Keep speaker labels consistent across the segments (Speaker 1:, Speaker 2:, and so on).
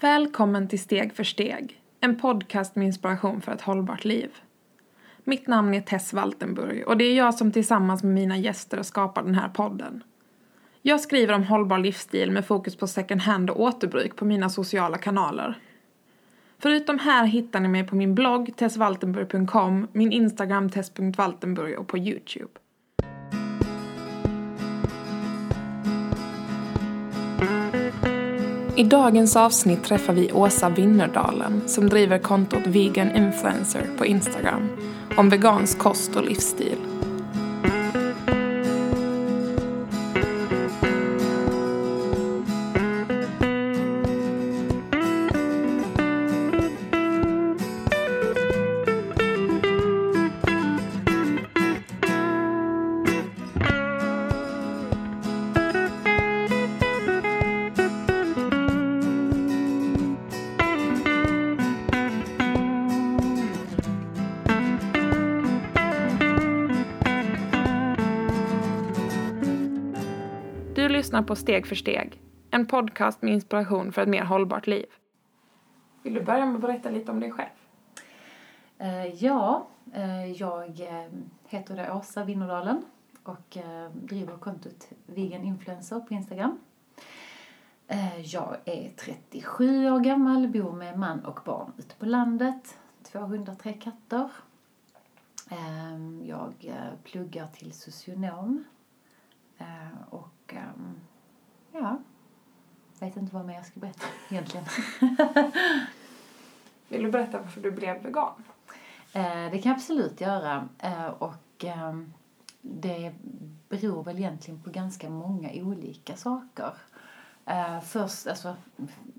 Speaker 1: Välkommen till Steg för steg, en podcast med inspiration för ett hållbart liv. Mitt namn är Tess Waltenburg och det är jag som tillsammans med mina gäster skapar den här podden. Jag skriver om hållbar livsstil med fokus på second hand och återbruk på mina sociala kanaler. Förutom här hittar ni mig på min blogg tessvaltenburg.com, min Instagram tess.valtenburg och på Youtube. I dagens avsnitt träffar vi Åsa Winnerdalen som driver kontot Vegan Influencer på Instagram om vegansk kost och livsstil. På Steg för steg, en podcast med inspiration för ett mer hållbart liv. Vill du börja med att berätta lite om dig själv?
Speaker 2: Eh, ja, eh, jag eh, heter då Åsa Winnerdalen och driver kontot Vegan Influencer på Instagram. Jag är 37 år gammal, bor med man och barn ute på landet, 203 katter. Ehm, jag pluggar till socionom och ehm, ja, vet inte vad mer jag ska berätta egentligen.
Speaker 1: Vill du berätta varför du blev vegan?
Speaker 2: Eh, det kan jag absolut göra. Eh, och ehm, det beror väl egentligen på ganska många olika saker. Eh, först, alltså,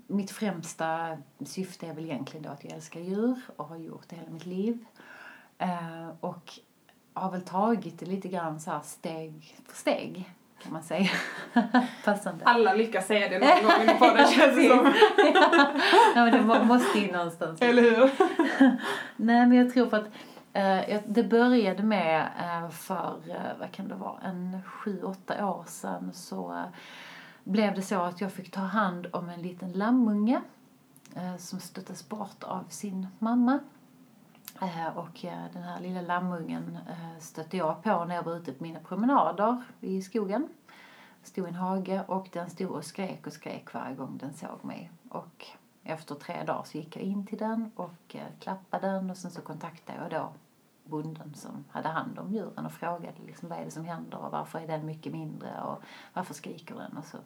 Speaker 2: mitt främsta syfte är väl egentligen då att jag älskar djur och har gjort det hela mitt liv. Eh, och har väl tagit det lite grann så steg för steg, kan man säga. Passande.
Speaker 1: Alla lyckas säga det någon gång i podden känns det som.
Speaker 2: ja, men det må- måste ju någonstans.
Speaker 1: Eller hur?
Speaker 2: Nej, men jag tror för att eh, det började med eh, för, eh, vad kan det vara, en sju, åtta år sedan så eh, blev det så att jag fick ta hand om en liten lammunge eh, som stöttes bort av sin mamma. Eh, och eh, den här lilla lammungen eh, stötte jag på när jag var ute på mina promenader i skogen. Stod i en hage och den stod och skrek och skrek varje gång den såg mig. Och efter tre dagar så gick jag in till den och klappade den och sen så kontaktade jag då bonden som hade hand om djuren och frågade liksom vad är det som händer och varför är den mycket mindre och varför skriker den och så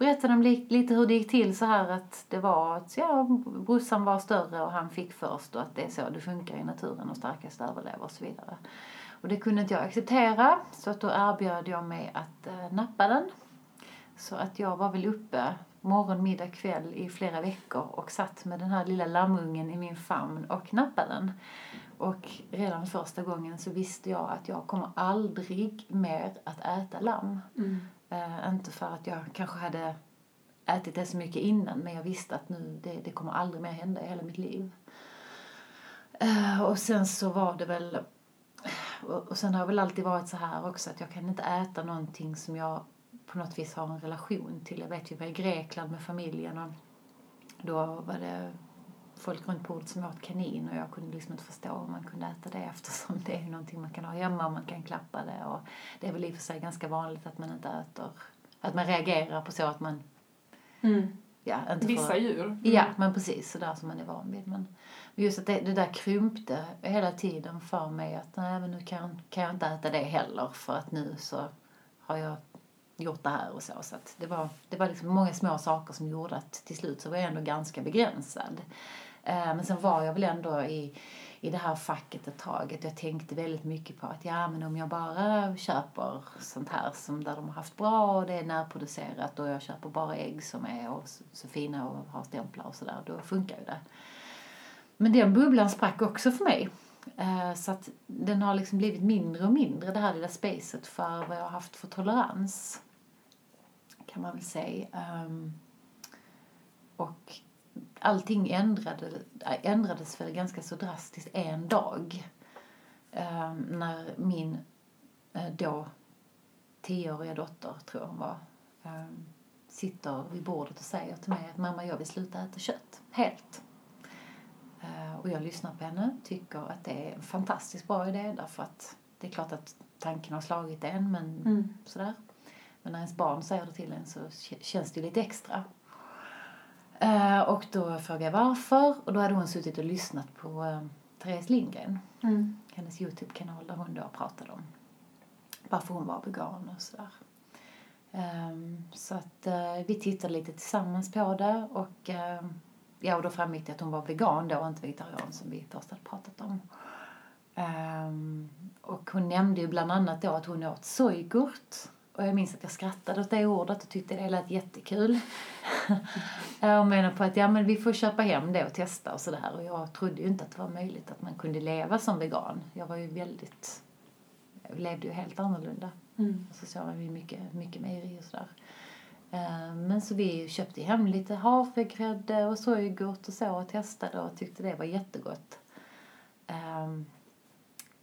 Speaker 2: berättade de li- lite hur det gick till så här att det var att ja, brorsan var större och han fick först och att det är så det funkar i naturen och starkast överlever och så vidare. Och det kunde inte jag acceptera så att då erbjöd jag mig att eh, nappa den. Så att jag var väl uppe morgon, middag, kväll i flera veckor och satt med den här lilla lammungen i min famn och nappade den. Och redan första gången så visste jag att jag kommer aldrig mer att äta lamm. Mm. Eh, inte för att jag kanske hade ätit det så mycket innan men jag visste att nu det, det kommer aldrig mer hända i hela mitt liv. Eh, och sen så var det väl och, sen har det väl alltid varit så här också att jag kan inte äta någonting som jag på något vis har en relation till. Jag vet ju, jag var i Grekland med familjen och då var det folk runt bordet som åt kanin och jag kunde liksom inte förstå om man kunde äta det eftersom det är ju någonting man kan ha hemma och man kan klappa det och det är väl i och för sig ganska vanligt att man inte äter, att man reagerar på så att man, ja, inte
Speaker 1: Vissa
Speaker 2: för,
Speaker 1: djur.
Speaker 2: Ja, men precis sådär som man är van vid. Men just att det, det där krympte hela tiden för mig att nej men nu kan, kan jag inte äta det heller för att nu så har jag gjort det här och så. Så det var, det var liksom många små saker som gjorde att till slut så var jag ändå ganska begränsad. Eh, men sen var jag väl ändå i, i det här facket ett tag. Jag tänkte väldigt mycket på att ja men om jag bara köper sånt här som där de har haft bra och det är närproducerat och jag köper bara ägg som är och så, så fina och har stämplar och sådär, då funkar ju det. Men den bubblan sprack också för mig. Eh, så att den har liksom blivit mindre och mindre, det här lilla spacet för vad jag har haft för tolerans. Kan man väl säga. Ehm, och allting ändrade, ändrades väl ganska så drastiskt en dag. ehm, När min eh, då tioåriga dotter, tror jag hon var, ehm, sitter vid bordet och säger till mig att mamma jag vill sluta äta kött, helt. Eh, och jag lyssnar på henne, tycker att det är en fantastiskt bra idé därför att det är klart att tanken har slagit en men
Speaker 1: Mm.
Speaker 2: sådär. Men när ens barn säger det till en så känns det lite extra. Eh, och då frågade jag varför och då hade hon suttit och lyssnat på eh, Therese Lindgren,
Speaker 1: Mm.
Speaker 2: hennes Youtube-kanal där hon då pratade om varför hon var vegan och sådär. Ehm, så att eh, vi tittade lite tillsammans på det och ja, och då framgick det att hon var vegan då och inte vegetarian som vi först hade pratat om. Ehm, och hon nämnde ju bland annat då att hon åt sojgurt. Och jag minns att jag skrattade åt det ordet och tyckte det lät jättekul. och menade på att ja, men vi får köpa hem det och testa och sådär. Och jag trodde ju inte att det var möjligt att man kunde leva som vegan. Jag var ju väldigt, jag levde ju helt annorlunda.
Speaker 1: Mm.
Speaker 2: Och så såg vi mycket, mycket mejeri och sådär. Eh, Men så vi köpte hem lite havregrädde och sojgurt och så och testade och tyckte det var jättegott.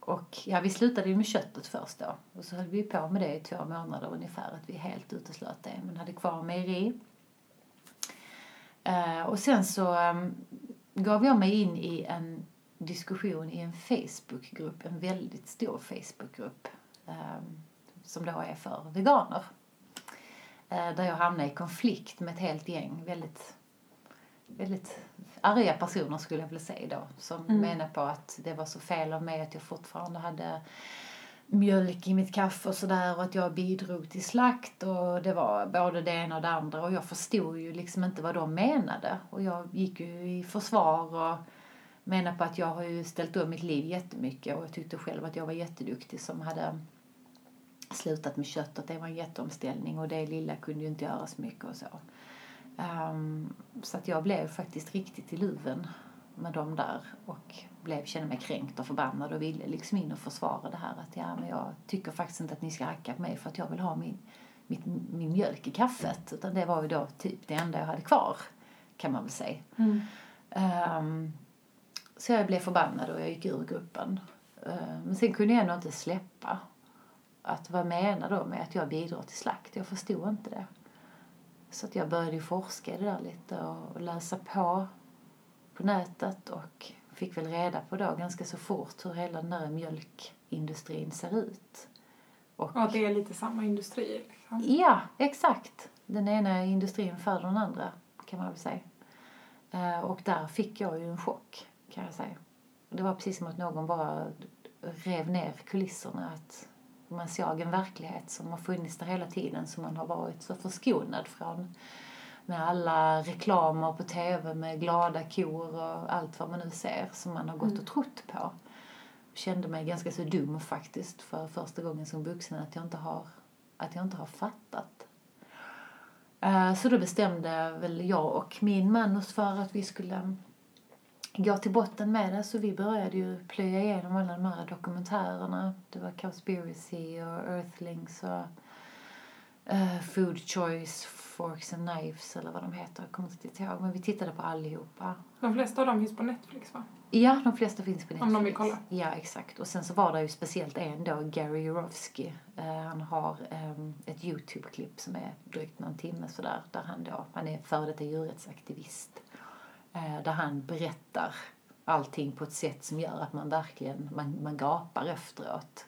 Speaker 2: Och ja, vi slutade ju med köttet först då. Och så höll vi på med det i två månader ungefär, att vi helt uteslöt det. Men hade kvar mejeri. Eh, Och sen så um, gav jag mig in i en diskussion i en Facebookgrupp, en väldigt stor Facebookgrupp. ehm, Som då är för veganer. Eh, Där jag hamnade i konflikt med ett helt gäng väldigt, väldigt arga personer skulle jag vilja säga då. Som
Speaker 1: Mm.
Speaker 2: menar på att det var så fel av mig att jag fortfarande hade mjölk i mitt kaffe och sådär och att jag bidrog till slakt och det var både det ena och det andra och jag förstod ju liksom inte vad de menade och jag gick ju i försvar och menade på att jag har ju ställt om mitt liv jättemycket och jag tyckte själv att jag var jätteduktig som hade slutat med kött, att det var en jätteomställning och det lilla kunde ju inte göra så mycket och så. Ehm, så att jag blev faktiskt riktigt i luven med dem där och blev, kände mig kränkt och förbannad och ville liksom in och försvara det här att ja, men jag tycker faktiskt inte att ni ska hacka på mig för att jag vill ha min, mitt, min mjölk i kaffet utan det var ju då typ det enda jag hade kvar kan man väl säga.
Speaker 1: Mm.
Speaker 2: Ehm, så jag blev förbannad och jag gick ur gruppen. Ehm, men sen kunde jag ändå inte släppa att vad menar de med att jag bidrar till slakt? Jag förstod inte det. Så att jag började forska i det där lite och, och läsa på på nätet och fick väl reda på då ganska så fort hur hela den där mjölkindustrin ser ut. Och,
Speaker 1: att det är lite samma industri. Liksom.
Speaker 2: Ja, exakt. Den ena industrin föder den andra, kan man väl säga. Eh, Och där fick jag ju en chock, kan jag säga. Det var precis som att någon bara rev ner kulisserna. Att man såg en verklighet som har funnits där hela tiden som man har varit så förskonad från. Med alla reklamer på tv med glada kor och allt vad man nu ser som man har gått och trott på. Kände mig ganska så dum faktiskt för första gången som vuxen att jag inte har, att jag inte har fattat. Eh, Så då bestämde väl jag och min man oss för att vi skulle gå till botten med det. Så vi började ju plöja igenom alla de här dokumentärerna. Det var Cowspiracy och Earthlings och eh, Food Choice, Forks and Knives eller vad de heter. Jag kommer inte ihåg. Men vi tittade på allihopa.
Speaker 1: De flesta av dem finns på Netflix va?
Speaker 2: Ja, de flesta finns på Netflix.
Speaker 1: Om de vill kolla.
Speaker 2: Ja, exakt. Och sen så var det ju speciellt en då, Gary Jurovsky. Eh, han har ehm, ett Youtube-klipp som är drygt någon timme sådär. Där han då, han är före detta djurrättsaktivist. Eh, där han berättar allting på ett sätt som gör att man verkligen, man, man gapar efteråt.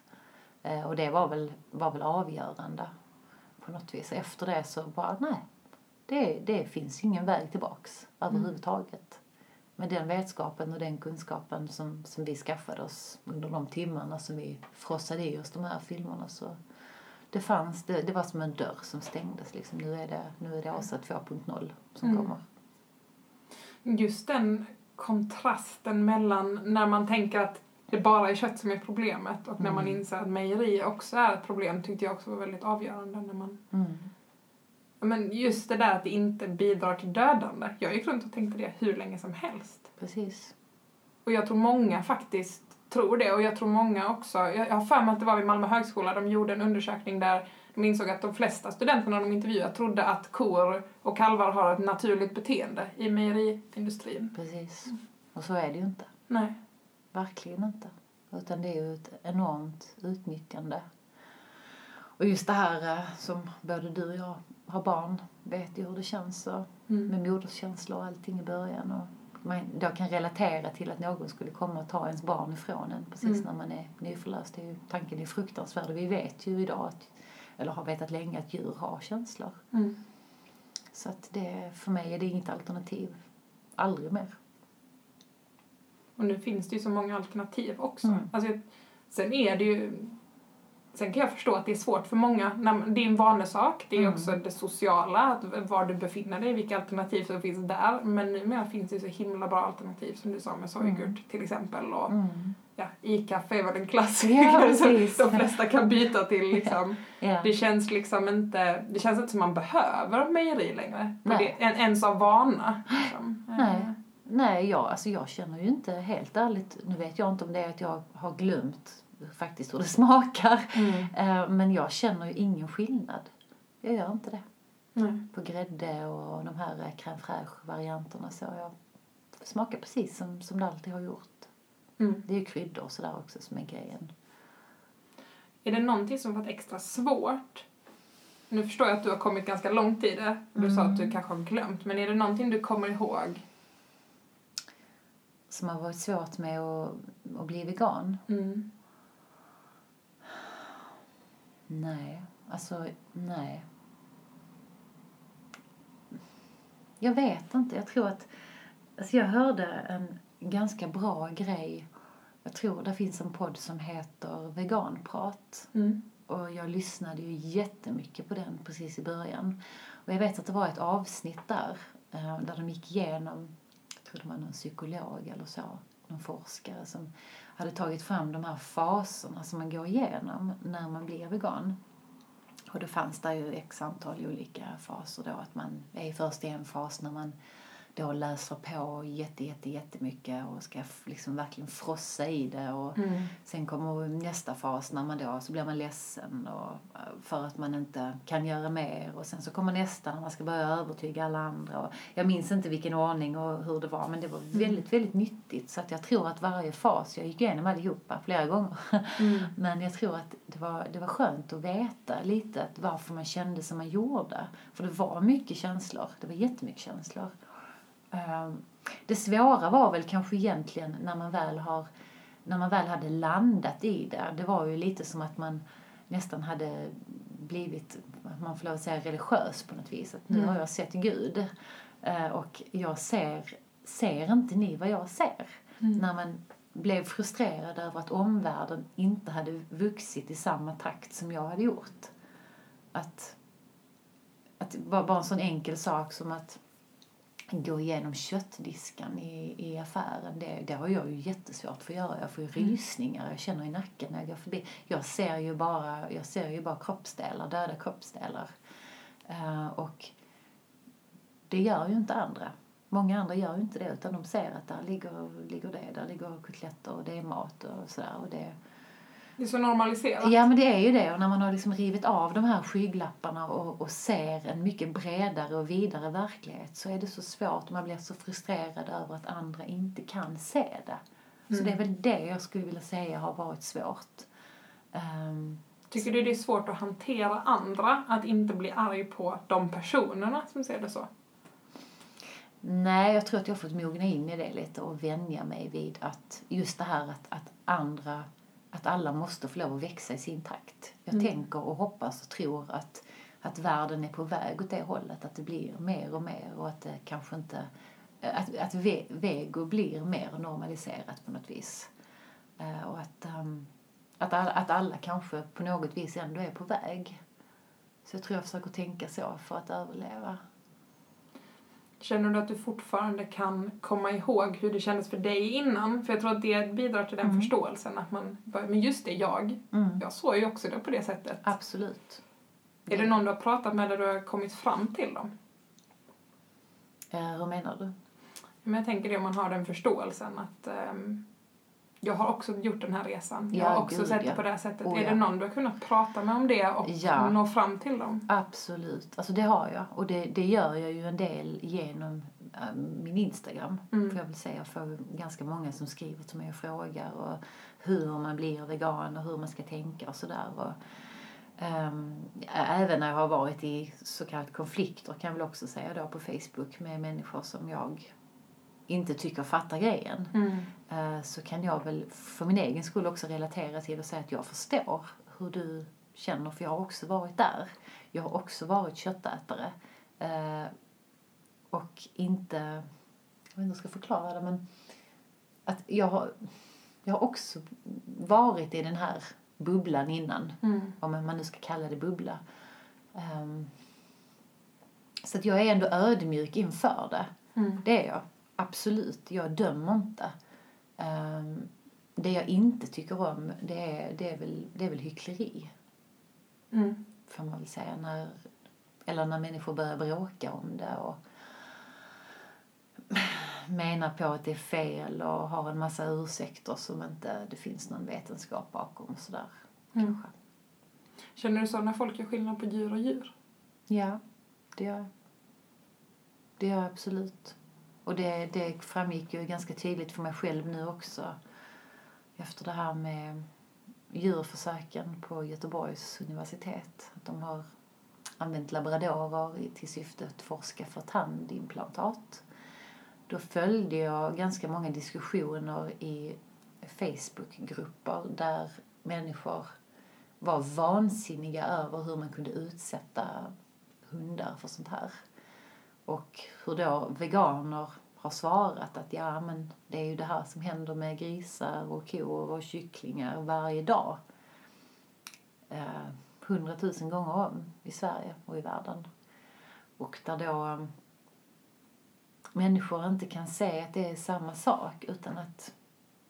Speaker 2: Eh, och det var väl, var väl avgörande på något vis. Efter det så bara, nej. Det, det finns ingen väg tillbaks överhuvudtaget med den vetskapen och den kunskapen som, som vi skaffade oss under de timmarna som vi frossade i oss de här filmerna så det fanns, det, det var som en dörr som stängdes liksom. Nu är det, nu är det ASA 2.0 som
Speaker 1: Mm.
Speaker 2: kommer.
Speaker 1: Just den kontrasten mellan när man tänker att det bara är kött som är problemet och när man
Speaker 2: Mm.
Speaker 1: inser att mejeri också är ett problem tyckte jag också var väldigt avgörande. När man,
Speaker 2: Mm.
Speaker 1: men just det där att det inte bidrar till dödande. Jag gick runt och tänkte det hur länge som helst.
Speaker 2: Precis.
Speaker 1: Och jag tror många faktiskt tror det och jag tror många också, jag, jag har för mig att det var vid Malmö högskola, de gjorde en undersökning där de insåg att de flesta studenterna de intervjuade trodde att kor och kalvar har ett naturligt beteende i mejeriindustrin.
Speaker 2: Precis. Och så är det ju inte.
Speaker 1: Nej.
Speaker 2: Verkligen inte. Utan det är ju ett enormt utnyttjande. Och just det här eh, som både du och jag har barn vet ju hur det känns och
Speaker 1: Mm.
Speaker 2: med moderskänslor och allting i början. Och man då kan relatera till att någon skulle komma och ta ens barn ifrån en precis
Speaker 1: Mm.
Speaker 2: när man är nyförlöst. Det är ju, tanken är fruktansvärd och vi vet ju idag, att, eller har vetat länge, att djur har känslor.
Speaker 1: Mm.
Speaker 2: Så att det, för mig är det inget alternativ. Aldrig mer.
Speaker 1: Och nu finns det ju så många alternativ också.
Speaker 2: Mm.
Speaker 1: Alltså, sen är det ju... Sen kan jag förstå att det är svårt för många. Det är en vanesak. Det är
Speaker 2: Mm.
Speaker 1: också det sociala, att var du befinner dig, vilka alternativ som finns där. Men numera finns det ju så himla bra alternativ som du sa med sojgurt
Speaker 2: Mm.
Speaker 1: till exempel. Och
Speaker 2: Mm.
Speaker 1: Ja, i-kaffe är väl en klassiker
Speaker 2: Ja,
Speaker 1: som de flesta kan byta till. Liksom.
Speaker 2: Ja.
Speaker 1: Det känns liksom inte, det känns inte som man behöver mejeri längre. Det, en, ens av vana. Liksom.
Speaker 2: Nej.
Speaker 1: Eh,
Speaker 2: Nej, jag, alltså jag känner ju inte helt ärligt, nu vet jag inte om det är att jag har glömt faktiskt hur det smakar.
Speaker 1: Mm.
Speaker 2: Eh, Men jag känner ju ingen skillnad. Jag gör inte det.
Speaker 1: Nej.
Speaker 2: På grädde och de här crème fraîche-varianterna så. Jag smakar precis som, som det alltid har gjort.
Speaker 1: Mm.
Speaker 2: Det är ju kryddor och sådär också som är grejen.
Speaker 1: Är det någonting som varit extra svårt? Nu förstår jag att du har kommit ganska långt i det. Du sa
Speaker 2: Mm.
Speaker 1: att du kanske har glömt. Men är det någonting du kommer ihåg?
Speaker 2: Som har varit svårt med att, att bli vegan?
Speaker 1: Mm.
Speaker 2: Nej, alltså nej. Jag vet inte. Jag tror att... Alltså jag hörde en ganska bra grej. Jag tror det finns en podd som heter Veganprat.
Speaker 1: Mm.
Speaker 2: Och jag lyssnade ju jättemycket på den precis i början. Och jag vet att det var ett avsnitt där, eh, där de gick igenom, jag tror det var någon psykolog eller så, någon forskare som hade tagit fram de här faserna som man går igenom när man blir vegan. Och det fanns där ju x antal olika faser då, att man är först i en fas när man då läser på jätte, jätte, jättemycket och ska liksom verkligen frossa i det och
Speaker 1: Mm.
Speaker 2: Sen kommer nästa fas när man då så blir man ledsen och, eh, för att man inte kan göra mer. Och sen så kommer nästa när man ska börja övertyga alla andra. Och jag minns inte vilken ordning och hur det var men det var väldigt, väldigt nyttigt. Så att jag tror att varje fas, jag gick igenom allihopa flera gånger.
Speaker 1: Mm.
Speaker 2: Men jag tror att det var, det var skönt att veta lite att varför man kände som man gjorde. För det var mycket känslor. Det var jättemycket känslor. Ehm, Det svåra var väl kanske egentligen när man väl har när man väl hade landat i det. Det var ju lite som att man nästan hade blivit, man får lov att säga religiös på något vis. Att nu
Speaker 1: Mm.
Speaker 2: har jag sett Gud eh, och jag ser, ser inte ni vad jag ser?
Speaker 1: Mm.
Speaker 2: När man blev frustrerad över att omvärlden inte hade vuxit i samma takt som jag hade gjort. Att, att bara en sån enkel sak som att gå igenom köttdiskan i, i affären, det, det har jag ju jättesvårt för att göra. Jag får ju rysningar, jag känner i nacken när jag går förbi. Jag ser ju bara, jag ser ju bara kroppsdelar, döda kroppsdelar. Eh, och det gör ju inte andra. Många andra gör ju inte det utan de ser att där ligger, ligger det, där ligger kotletter och det är mat och sådär. Och det,
Speaker 1: Det är så normaliserat.
Speaker 2: Ja, men det är ju det. Och när man har liksom rivit av de här skygglapparna och, och ser en mycket bredare och vidare verklighet så är det så svårt och man blir så frustrerad över att andra inte kan se det. Så
Speaker 1: Mm.
Speaker 2: det är väl det jag skulle vilja säga har varit svårt. Ehm,
Speaker 1: Tycker du det är svårt att hantera andra? Att inte bli arg på de personerna som ser det så?
Speaker 2: nej, jag tror att jag har fått mogna in i det lite och vänja mig vid att just det här att, att andra, att alla måste få lov att växa i sin takt. Jag
Speaker 1: Mm.
Speaker 2: tänker och hoppas och tror att, att världen är på väg åt det hållet, att det blir mer och mer och att det kanske inte att, att ve, vego blir mer normaliserat på något vis. Eh, och att, ehm, att, alla, att alla kanske på något vis ändå är på väg. Så jag tror jag försöker tänka så för att överleva.
Speaker 1: Känner du att du fortfarande kan komma ihåg hur det kändes för dig innan? För jag tror att det bidrar till den
Speaker 2: Mm.
Speaker 1: förståelsen att man bara, men just det, jag.
Speaker 2: Mm.
Speaker 1: Jag såg ju också det på det sättet.
Speaker 2: Absolut.
Speaker 1: Är det någon du har pratat med där du har kommit fram till dem?
Speaker 2: Eh, hur menar du?
Speaker 1: Men jag tänker det om man har den förståelsen att ehm, jag har också gjort den här resan. Jag
Speaker 2: Ja,
Speaker 1: har också
Speaker 2: gud,
Speaker 1: sett det
Speaker 2: ja.
Speaker 1: på det här sättet.
Speaker 2: Oh,
Speaker 1: är
Speaker 2: ja.
Speaker 1: det någon du har kunnat prata med om det och
Speaker 2: Ja.
Speaker 1: nå fram till dem?
Speaker 2: Absolut. Alltså det har jag. Och det, det gör jag ju en del genom eh, min Instagram.
Speaker 1: Mm.
Speaker 2: Får jag vill säga. Jag får ganska många som skriver till mig och frågar och hur man blir vegan och hur man ska tänka och sådär. Och, Um, även när jag har varit i så kallade konflikter kan jag väl också säga då på Facebook med människor som jag inte tycker fattar grejen.
Speaker 1: Mm.
Speaker 2: Uh, så kan jag väl för min egen skull också relatera till och säga att jag förstår hur du känner för jag har också varit där. Jag har också varit köttätare. Uh, och inte, jag vet inte hur jag ska förklara det men att jag har, jag har också varit i den här bubblan innan.
Speaker 1: Mm.
Speaker 2: Om man nu ska kalla det bubbla. Um, så att jag är ändå ödmjuk inför det.
Speaker 1: Mm.
Speaker 2: Det är jag. Absolut. Jag dömer inte. Um, det jag inte tycker om det är, det är, väl, det är väl hyckleri.
Speaker 1: Mm.
Speaker 2: Får man väl säga. När, eller när människor börjar bråka om det och menar på att det är fel och har en massa ursäkter som inte det finns någon vetenskap bakom och sådär.
Speaker 1: Mm.
Speaker 2: Kanske.
Speaker 1: Känner du så när folk gör skillnad på djur och djur?
Speaker 2: Ja, det gör jag. Det gör jag absolut. Och det, det framgick ju ganska tydligt för mig själv nu också efter det här med djurförsöken på Göteborgs universitet. Att de har använt labradorer till syfte att forska för tandimplantat. Då följde jag ganska många diskussioner i Facebookgrupper där människor var vansinniga över hur man kunde utsätta hundar för sånt här. Och hur då veganer har svarat att ja, men det är ju det här som händer med grisar och kor och kycklingar varje dag. Hundratusen eh, gånger om i Sverige och i världen. Och där då um, människor inte kan se att det är samma sak utan att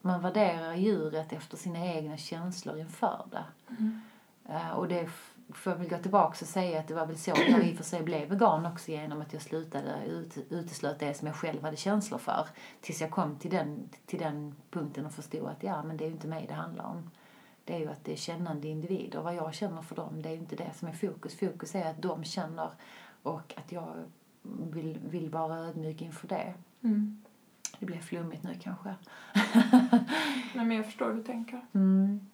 Speaker 2: man värderar djuret efter sina egna känslor inför det.
Speaker 1: Mm.
Speaker 2: Uh, och det får jag väl gå tillbaka och säga att det var väl så jag i och för sig blev vegan också genom att jag slutade ut, uteslöt det som jag själv hade känslor för. Tills jag kom till den, till den punkten och förstod att ja, men det är ju inte mig det handlar om. Det är ju att det är kännande individer. Vad jag känner för dem, det är ju inte det som är fokus. Fokus är att de känner och att jag vill, vill vara ödmjuk inför det.
Speaker 1: Mm.
Speaker 2: Det blev flummigt nu kanske.
Speaker 1: Nej, men jag förstår hur du tänker.
Speaker 2: Mm.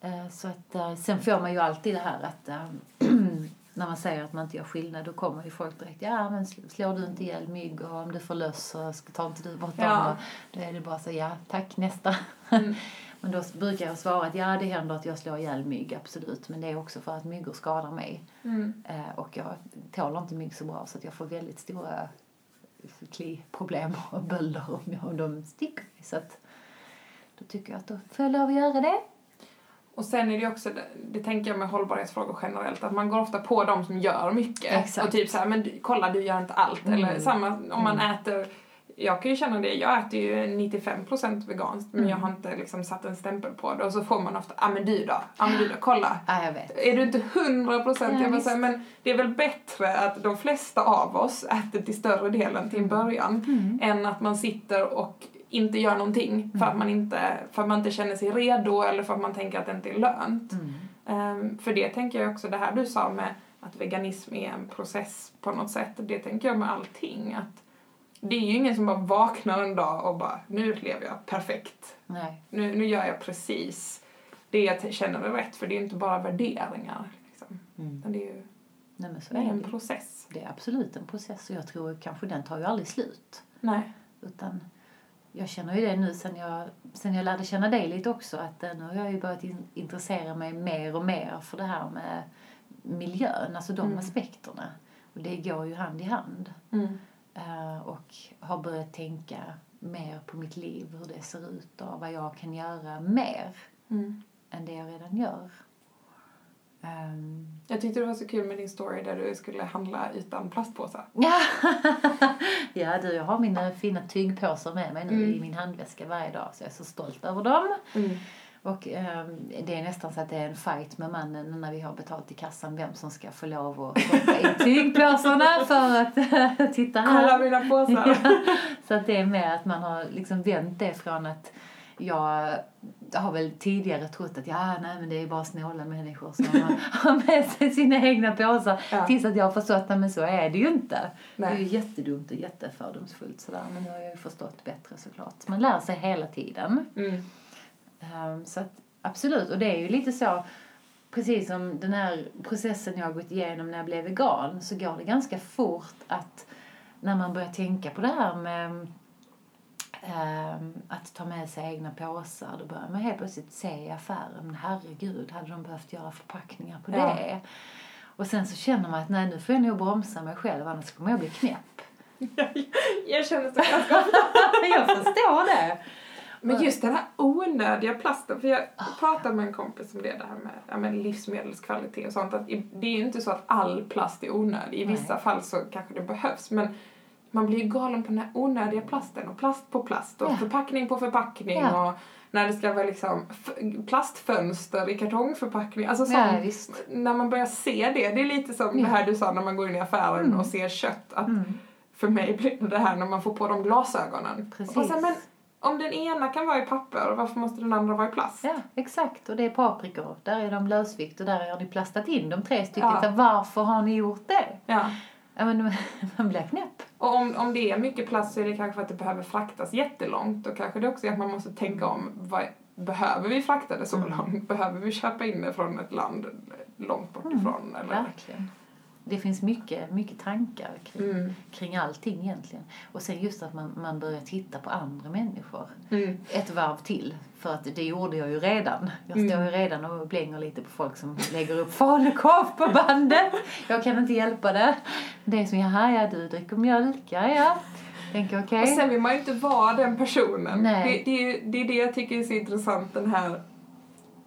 Speaker 2: Eh, Så att, eh, sen får man ju alltid det här att eh, när man säger att man inte gör skillnad då kommer ju folk direkt ja men slår du inte ihjäl mygg och om du får löss så tar inte du bort dem.
Speaker 1: Ja.
Speaker 2: Då är det bara så ja tack nästa.
Speaker 1: Mm.
Speaker 2: Men då brukar jag svara att ja det händer att jag slår ihjäl mygg absolut men det är också för att myggor skadar mig.
Speaker 1: Mm.
Speaker 2: Och jag tål inte mygg så bra så att jag får väldigt stora kliproblem och bölder om de sticker mig. Så att då tycker jag att då får jag lov att göra det.
Speaker 1: Och sen är det också, det, tänker jag med hållbarhetsfrågor generellt, att man går ofta på de som gör mycket.
Speaker 2: Exakt.
Speaker 1: Och typ så här, men du, kolla du gör inte allt.
Speaker 2: Mm.
Speaker 1: Eller samma om man
Speaker 2: Mm.
Speaker 1: äter, jag kan ju känna det, jag äter ju 95% veganskt men
Speaker 2: Mm.
Speaker 1: jag har inte liksom satt en stämpel på det. Och så får man ofta, ja ah, men du då, ja men du då, kolla.
Speaker 2: Ja, jag vet.
Speaker 1: Är du inte 100 procent?
Speaker 2: Ja,
Speaker 1: jag bara säger, men det är väl bättre att de flesta av oss äter till större delen till en början
Speaker 2: Mm.
Speaker 1: än att man sitter och inte gör någonting för, att
Speaker 2: Mm.
Speaker 1: man inte, för att man inte känner sig redo eller för att man tänker att det inte är lönt. Ehm, för det tänker jag också, det här du sa med att veganism är en process på något sätt, det tänker jag med allting. Att det är ju ingen som bara vaknar en dag och bara, nu lever jag perfekt.
Speaker 2: Nej.
Speaker 1: Nu, nu gör jag precis det jag känner är rätt, för det är ju inte bara värderingar. Liksom.
Speaker 2: Mm.
Speaker 1: Det är ju
Speaker 2: Nej, men så
Speaker 1: det är en
Speaker 2: det.
Speaker 1: process.
Speaker 2: Det är absolut en process och jag tror kanske den tar ju aldrig slut.
Speaker 1: Nej.
Speaker 2: Utan jag känner ju det nu sen jag, sen jag lärde känna dig lite också att eh, nu har jag ju börjat in, intressera mig mer och mer för det här med miljön, alltså de
Speaker 1: Mm.
Speaker 2: aspekterna. Och det går ju hand i hand.
Speaker 1: Mm.
Speaker 2: Eh, och har börjat tänka mer på mitt liv, hur det ser ut och vad jag kan göra mer
Speaker 1: Mm.
Speaker 2: än det jag redan gör. Ehm,
Speaker 1: Jag tyckte det var så kul med din story där du skulle handla utan plastpåsar.
Speaker 2: Ja, du, jag har mina fina tygpåsar med mig nu
Speaker 1: Mm.
Speaker 2: i min handväska varje dag så jag är så stolt över dem.
Speaker 1: Mm.
Speaker 2: Och ehm, det är nästan så att det är en fight med mannen när vi har betalt i kassan vem som ska få lov att stoppa i tygpåsarna för att titta här.
Speaker 1: Kolla mina påsar!
Speaker 2: Ja, så att det är mer att man har liksom vänt det från att jag har väl tidigare trott att ja, nej, men det är bara snåla människor som har, med sig sina egna påsar.
Speaker 1: Ja.
Speaker 2: Tills att jag har förstått att men så är det ju inte. Det är ju
Speaker 1: Nej.
Speaker 2: jättedumt och jättefördomsfullt sådär. Men nu har jag ju förstått bättre såklart. Man lär sig hela tiden.
Speaker 1: Mm.
Speaker 2: Ehm, så att absolut, och det är ju lite så precis som den här processen jag har gått igenom när jag blev vegan så går det ganska fort att när man börjar tänka på det här med ehm, att ta med sig egna påsar då börjar man helt plötsligt se i affären men herregud, hade de behövt göra förpackningar på
Speaker 1: Ja.
Speaker 2: det? Och sen så känner man att nej, nu får jag nog bromsa mig själv annars kommer jag bli knäpp.
Speaker 1: Jag känner så ganska
Speaker 2: jag förstår det.
Speaker 1: Men just den här onödiga plasten, för jag pratade med en kompis om det, det här med, ja, med livsmedelskvalitet och sånt, att det är ju inte så att all plast är onödig. I
Speaker 2: Nej.
Speaker 1: vissa fall så kanske det behövs, men man blir ju galen på den här onödiga plasten och plast på plast och
Speaker 2: Ja.
Speaker 1: förpackning på förpackning
Speaker 2: Ja.
Speaker 1: och när det ska vara liksom plastfönster i kartongförpackning. Alltså
Speaker 2: Ja,
Speaker 1: sånt,
Speaker 2: visst.
Speaker 1: när man börjar se det, det är lite som
Speaker 2: Ja.
Speaker 1: det här du sa när man går in i affären
Speaker 2: Mm.
Speaker 1: och ser kött, att
Speaker 2: Mm.
Speaker 1: för mig blir det det här när man får på de glasögonen.
Speaker 2: Precis.
Speaker 1: Och här, men om den ena kan vara i papper, varför måste den andra vara i plast?
Speaker 2: Ja, exakt. Och det är paprikor. Där är de lösvikt och där har ni plastat in de tre stycken.
Speaker 1: Ja.
Speaker 2: Varför har ni gjort det?
Speaker 1: Ja.
Speaker 2: Ja, men man blir knäpp.
Speaker 1: Och om, om det är mycket plast så är det kanske för att det behöver fraktas jättelångt. Då kanske det också är att man måste tänka om, vad, behöver vi frakta det så
Speaker 2: Mm.
Speaker 1: långt? Behöver vi köpa in det från ett land långt bort
Speaker 2: Mm.
Speaker 1: ifrån? Eller?
Speaker 2: Verkligen. Det finns mycket, mycket tankar kring,
Speaker 1: Mm.
Speaker 2: kring allting egentligen. Och sen just att man, man börjar titta på andra människor
Speaker 1: Mm.
Speaker 2: ett varv till. För att det gjorde jag ju redan. Jag
Speaker 1: Mm.
Speaker 2: står ju redan och blänger lite på folk som lägger upp falukorv på bandet. Jag kan inte hjälpa det. Det är som, jaha, ja du dricker mjölk, ja ja. Tänker okej.
Speaker 1: Och sen vill man ju inte vara den personen. Det, det, det är det jag tycker är så intressant, den här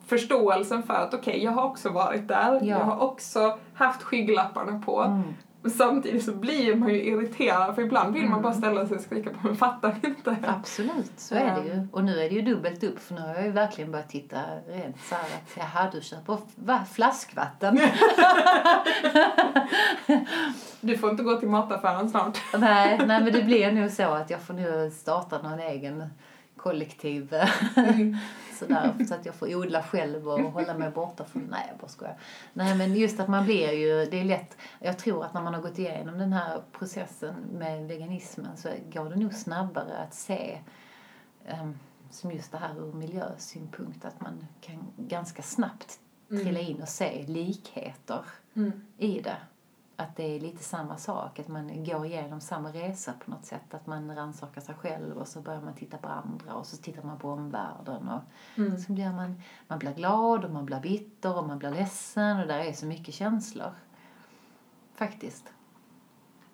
Speaker 1: förståelsen för att okej, jag har också varit där.
Speaker 2: Ja.
Speaker 1: Jag har också haft skygglapparna på.
Speaker 2: Mm.
Speaker 1: Men samtidigt så blir man ju irriterad för ibland vill man
Speaker 2: Mm.
Speaker 1: bara ställa sig och skrika på men fattar inte?
Speaker 2: Absolut, så är det ju. Och nu är det ju dubbelt upp för nu har jag ju verkligen börjat titta rent så här att jaha, du köper va, flaskvatten.
Speaker 1: Du får inte gå till mataffären snart.
Speaker 2: nej, nej, men det blir nog så att jag får nu starta någon egen kollektiv
Speaker 1: Mm.
Speaker 2: Sådär så att jag får odla själv och hålla mig borta från, nej jag bara skojar. Nej men just att man blir ju, det är lätt, jag tror att när man har gått igenom den här processen med veganismen så går det nog snabbare att se ehm, som just det här ur miljösynpunkt att man kan ganska snabbt trilla in och se likheter
Speaker 1: Mm.
Speaker 2: i det. Att det är lite samma sak, att man går igenom samma resa på något sätt. Att man rannsakar sig själv och så börjar man titta på andra och så tittar man på omvärlden. Och
Speaker 1: Mm.
Speaker 2: så blir man, man blir glad och man blir bitter och man blir ledsen och där är så mycket känslor. Faktiskt.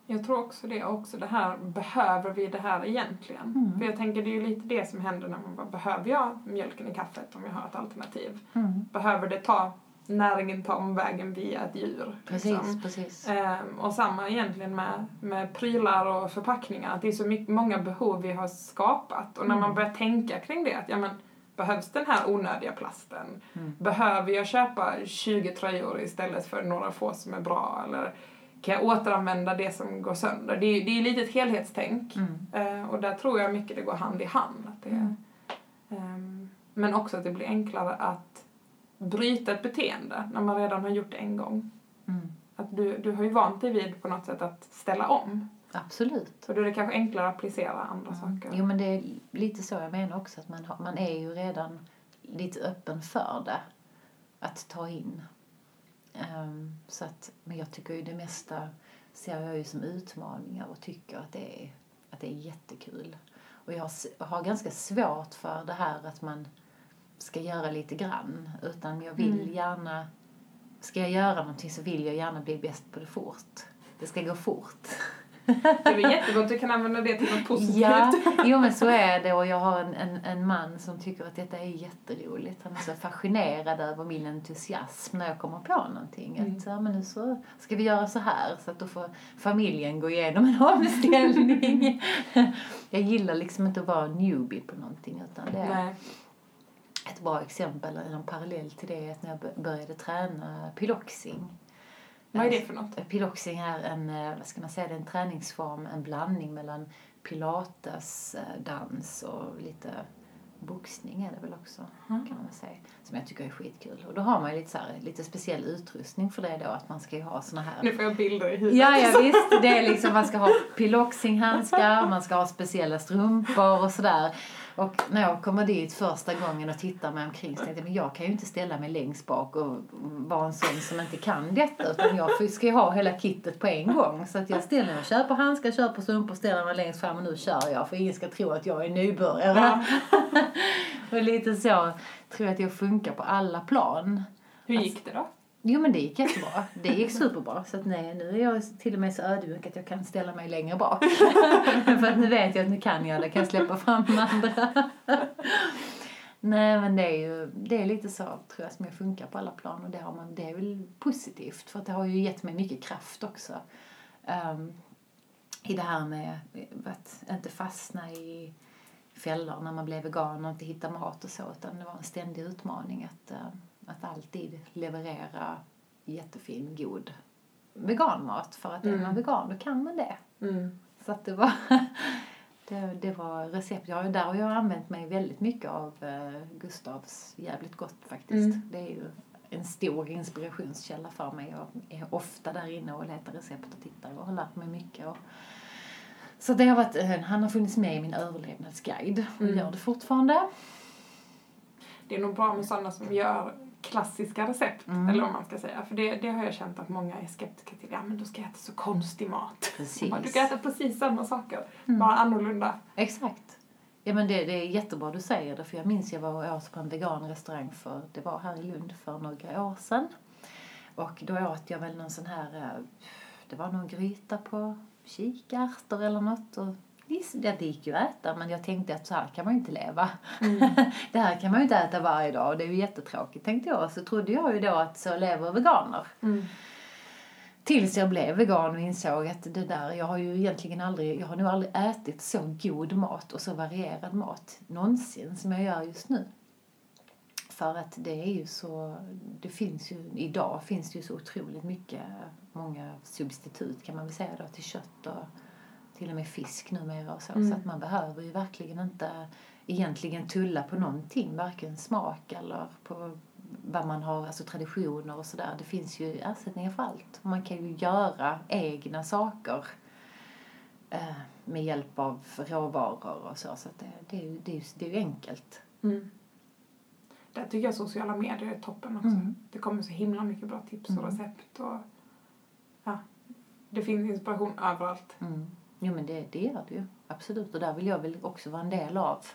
Speaker 1: Jag tror också det, också det här, behöver vi det här egentligen?
Speaker 2: Mm.
Speaker 1: För jag tänker det är ju lite det som händer när man bara, behöver jag mjölken i kaffet om jag har ett alternativ?
Speaker 2: Mm.
Speaker 1: Behöver det ta, näringen ta omvägen via ett djur?
Speaker 2: Precis,
Speaker 1: liksom?
Speaker 2: precis.
Speaker 1: Ehm, och samma egentligen med, med prylar och förpackningar. Att det är så mycket, många behov vi har skapat. Och när man
Speaker 2: Mm.
Speaker 1: börjar tänka kring det, att ja, men, behövs den här onödiga plasten?
Speaker 2: Mm.
Speaker 1: Behöver jag köpa 20 tröjor istället för några få som är bra? Eller kan jag återanvända det som går sönder? Det är, det är lite ett helhetstänk.
Speaker 2: Mm.
Speaker 1: Eh, och där tror jag mycket det går hand i hand. Att det,
Speaker 2: Mm.
Speaker 1: ehm, men också att det blir enklare att bryta ett beteende när man redan har gjort det en gång.
Speaker 2: Mm.
Speaker 1: Att du, du har ju vant dig vid på något sätt att ställa om.
Speaker 2: Absolut.
Speaker 1: Så då är det kanske enklare att applicera andra
Speaker 2: Mm.
Speaker 1: saker.
Speaker 2: Jo men det är lite så jag menar också att man, har, man är ju redan lite öppen för det. Att ta in. Ehm, så att, men jag tycker ju det mesta ser jag ju som utmaningar och tycker att det är, att det är jättekul. Och jag har, har ganska svårt för det här att man ska göra lite grann. Utan jag vill
Speaker 1: Mm.
Speaker 2: gärna, ska jag göra någonting så vill jag gärna bli bäst på det fort. Det ska gå fort.
Speaker 1: Det är jättebra att du kan använda det till något positivt.
Speaker 2: Ja, jo men så är det och jag har en, en, en man som tycker att detta är jätteroligt. Han är så fascinerad över min entusiasm när jag kommer på någonting.
Speaker 1: Mm.
Speaker 2: Att ja, men nu så ska vi göra så här så att då får familjen gå igenom en omställning. jag gillar liksom inte att vara newbie på någonting utan det är
Speaker 1: Nej.
Speaker 2: Ett bra exempel, eller en parallell till det är att när jag började träna piloxing
Speaker 1: Vad är det för något?
Speaker 2: Piloxing är en, eh, vad ska man säga, det är en träningsform, en blandning mellan pilates, eh, dans och lite boxning är det väl också,
Speaker 1: Mm.
Speaker 2: kan man säga. Som jag tycker är skitkul. Och då har man ju lite, så här, lite speciell utrustning för det då, att man ska ju ha såna här
Speaker 1: Nu får jag bilder i huvudet.
Speaker 2: Ja, ja visst. Det är liksom, man ska ha piloxinghandskar, man ska ha speciella strumpor och sådär. Och när jag kommer dit första gången och tittar mig omkring så tänkte jag, men jag kan ju inte ställa mig längst bak och vara en sån som inte kan detta. Utan jag ska ju ha hela kittet på en gång. Så att jag ställer mig, köper handskar, köper strumpor, ställer mig längst fram och nu kör jag. För ingen ska tro att jag är nybörjare.
Speaker 1: Ja.
Speaker 2: och lite så tror jag att jag funkar på alla plan.
Speaker 1: Hur gick det då?
Speaker 2: Jo men det gick jättebra. Det gick superbra. Så att nej, nu är jag till och med så ödmjuk att jag kan ställa mig längre bak. För att nu vet jag att nu kan jag det, kan jag släppa fram andra. nej men det är ju, det är lite så tror jag som jag funkar på alla plan och det, har man, det är väl positivt för att det har ju gett mig mycket kraft också. Um, I det här med att inte fastna i fällor när man blev vegan och inte hitta mat och så utan det var en ständig utmaning att uh, att alltid leverera jättefin, god veganmat. För att är man
Speaker 1: Mm.
Speaker 2: vegan, då kan man det.
Speaker 1: Mm.
Speaker 2: Så att det var, det, det var recept. Jag, där har jag använt mig väldigt mycket av eh, Gustavs Jävligt Gott faktiskt.
Speaker 1: Mm.
Speaker 2: Det är ju en stor inspirationskälla för mig. Jag är ofta där inne och letar recept och tittar och har lärt mig mycket. Och, så det har varit, han har funnits med i min överlevnadsguide och
Speaker 1: Mm.
Speaker 2: gör det fortfarande.
Speaker 1: Det är nog bra med sådana som gör klassiska recept,
Speaker 2: Mm.
Speaker 1: eller vad man ska säga. För det, det har jag känt att många är skeptiska till. Ja, men då ska jag äta så konstig mat.
Speaker 2: Precis.
Speaker 1: Du kan äta precis samma saker,
Speaker 2: Mm.
Speaker 1: bara annorlunda.
Speaker 2: Exakt. Ja men det, det är jättebra du säger det för jag minns jag var och åt på en veganrestaurang för det var här i Lund för några år sedan. Och då åt jag väl någon sån här, eh, det var någon gryta på kikärtor eller något och det, det gick ju att äta men jag tänkte att så här kan man ju inte leva. det här kan man ju inte äta varje dag och det är ju jättetråkigt tänkte jag. Så trodde jag ju då att så lever veganer.
Speaker 1: Mm.
Speaker 2: Tills jag blev vegan och insåg att det där, jag har ju egentligen aldrig, jag har nog aldrig ätit så god mat och så varierad mat någonsin som jag gör just nu. För att det är ju så, det finns ju, idag finns det ju så otroligt mycket, många substitut kan man väl säga då till kött och till och med fisk numera och så.
Speaker 1: Mm.
Speaker 2: Så att man behöver ju verkligen inte egentligen tulla på någonting, varken smak eller på vad man har, alltså traditioner och sådär. Det finns ju ersättningar för allt. Man kan ju göra egna saker eh, med hjälp av råvaror och så. Så att det, det, är ju, det, är ju, det är ju enkelt.
Speaker 1: Mm. Där tycker jag sociala medier är toppen också.
Speaker 2: Mm.
Speaker 1: Det kommer så himla mycket bra tips och
Speaker 2: Mm.
Speaker 1: recept och ja, det finns inspiration överallt.
Speaker 2: Mm. Jo men det, det gör det ju, absolut. Och där vill jag väl också vara en del av.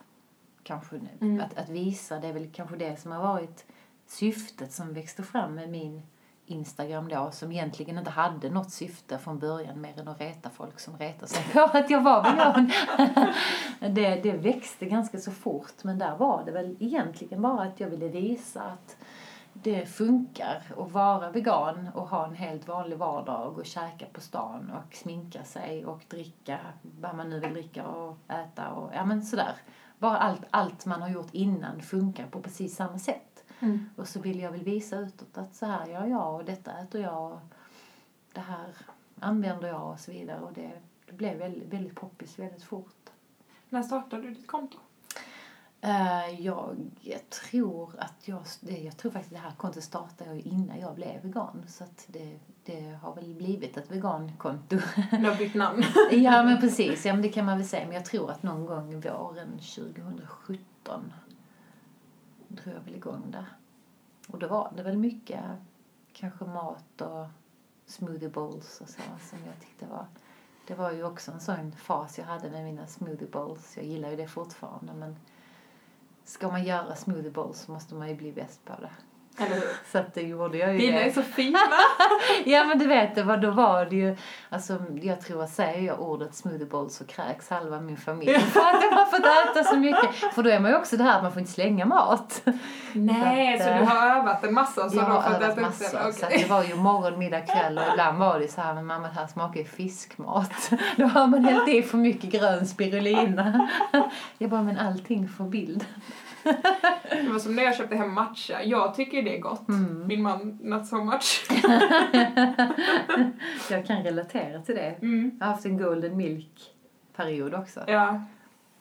Speaker 2: Kanske
Speaker 1: Mm.
Speaker 2: att, att visa, det är väl kanske det som har varit syftet som växte fram med min Instagram då, som egentligen inte hade något syfte från början mer än att reta folk som retar sig på att jag var vegan. det, det växte ganska så fort, men där var det väl egentligen bara att jag ville visa att det funkar att vara vegan och ha en helt vanlig vardag och käka på stan och sminka sig och dricka vad man nu vill dricka och äta och ja men sådär. Bara allt, allt man har gjort innan funkar på precis samma sätt.
Speaker 1: Mm.
Speaker 2: Och så vill jag väl visa utåt att så här gör jag och detta äter jag och det här använder jag och så vidare. Och det, det blev väldigt, väldigt poppis väldigt fort.
Speaker 1: När startade du ditt konto?
Speaker 2: Eh, jag tror att jag, jag tror faktiskt det här kontot startade jag innan jag blev vegan. Så det, det har väl blivit ett vegankonto.
Speaker 1: Du har bytt namn.
Speaker 2: ja men precis, ja, men det kan man väl säga. Men jag tror att någon gång våren 2017 drog jag väl igång det. Och då var det väl mycket kanske mat och smoothie bowls och så som jag tyckte var det var ju också en sån fas jag hade med mina smoothie bowls. Jag gillar ju det fortfarande men ska man göra smoothie bowls så måste man ju bli bäst på det.
Speaker 1: Eller hur?
Speaker 2: Så att det gjorde jag ju.
Speaker 1: Dina
Speaker 2: det.
Speaker 1: är så fina!
Speaker 2: Ja men du vet, det var, då var det ju, alltså jag tror att säger jag ordet smoothie bowl så kräks halva min familj. För att jag har fått äta så mycket. För då är man ju också det här att man får inte slänga mat.
Speaker 1: Nej,
Speaker 2: Så
Speaker 1: så,
Speaker 2: att,
Speaker 1: du har övat en massa så
Speaker 2: jag
Speaker 1: har
Speaker 2: övat massor.
Speaker 1: den?
Speaker 2: Så det var ju morgon, middag, kväll och ibland var det så här, men mamma det här smakar ju fiskmat. Då har man hällt i för mycket grön spirulina. Jag bara, men allting får bild.
Speaker 1: Det var som när jag köpte hem matcha. Jag tycker det är gott.
Speaker 2: Mm.
Speaker 1: Min man, not so much.
Speaker 2: Jag kan relatera till det.
Speaker 1: Mm.
Speaker 2: Jag har haft en golden milk-period också.
Speaker 1: Ja.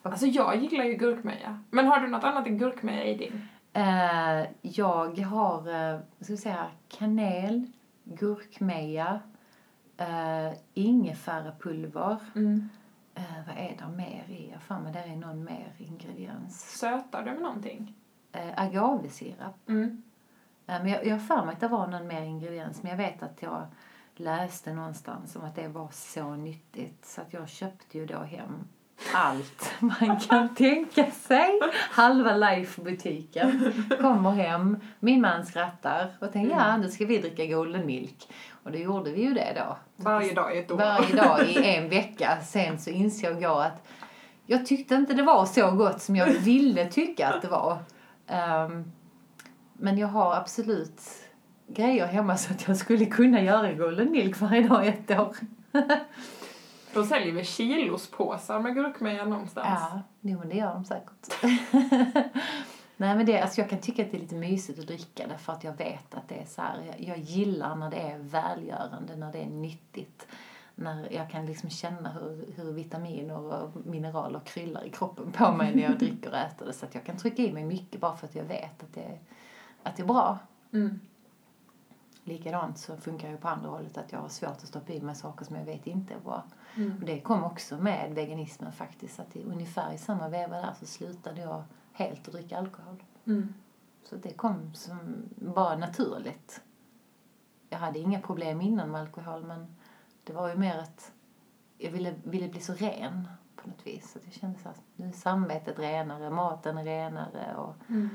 Speaker 1: Alltså jag gillar ju gurkmeja. Men har du något annat än gurkmeja i din?
Speaker 2: Eh, jag har, eh, ska vi säga, kanel, gurkmeja, eh, ingefärapulver,
Speaker 1: Mm.
Speaker 2: Eh, vad är det mer i? Jag för mig där är någon mer ingrediens.
Speaker 1: Sötar du med någonting?
Speaker 2: Eh, agavesirap.
Speaker 1: Mm.
Speaker 2: Eh, men jag, jag har för mig att det var någon mer ingrediens. Men jag vet att jag läste någonstans om att det var så nyttigt. Så att jag köpte ju då hem allt man kan tänka sig. Halva Life-butiken kommer hem. Min man skrattar och tänker ja, nu ska vi dricka Golden Milk. Och då gjorde vi ju det då.
Speaker 1: Varje dag i ett år.
Speaker 2: Varje dag i en vecka. Sen så insåg jag att jag tyckte inte det var så gott som jag ville tycka att det var. Um, men jag har absolut grejer hemma så att jag skulle kunna göra Golden Milk varje dag i ett år.
Speaker 1: De säljer väl kilospåsar med gurkmeja någonstans?
Speaker 2: Ja, jo, men det gör de säkert. Nej, men det, alltså jag kan tycka att det är lite mysigt att dricka det för att jag vet att det är så här, jag, jag gillar när det är välgörande, när det är nyttigt. När jag kan liksom känna hur, hur vitaminer och mineraler kryllar i kroppen på mig när jag dricker och äter det. Så att jag kan trycka i mig mycket bara för att jag vet att det, att det är bra.
Speaker 1: Mm.
Speaker 2: Likadant så funkar det på andra hållet att jag har svårt att stoppa i mig saker som jag vet inte är bra.
Speaker 1: Mm.
Speaker 2: Och det kom också med veganismen faktiskt. Att i, ungefär i samma veva där så slutade jag helt att dricka alkohol.
Speaker 1: Mm.
Speaker 2: Så det kom som bara naturligt. Jag hade inga problem innan med alkohol men det var ju mer att jag ville, ville bli så ren på något vis. Så jag kände så att nu är samvetet renare, maten är renare och
Speaker 1: Mm.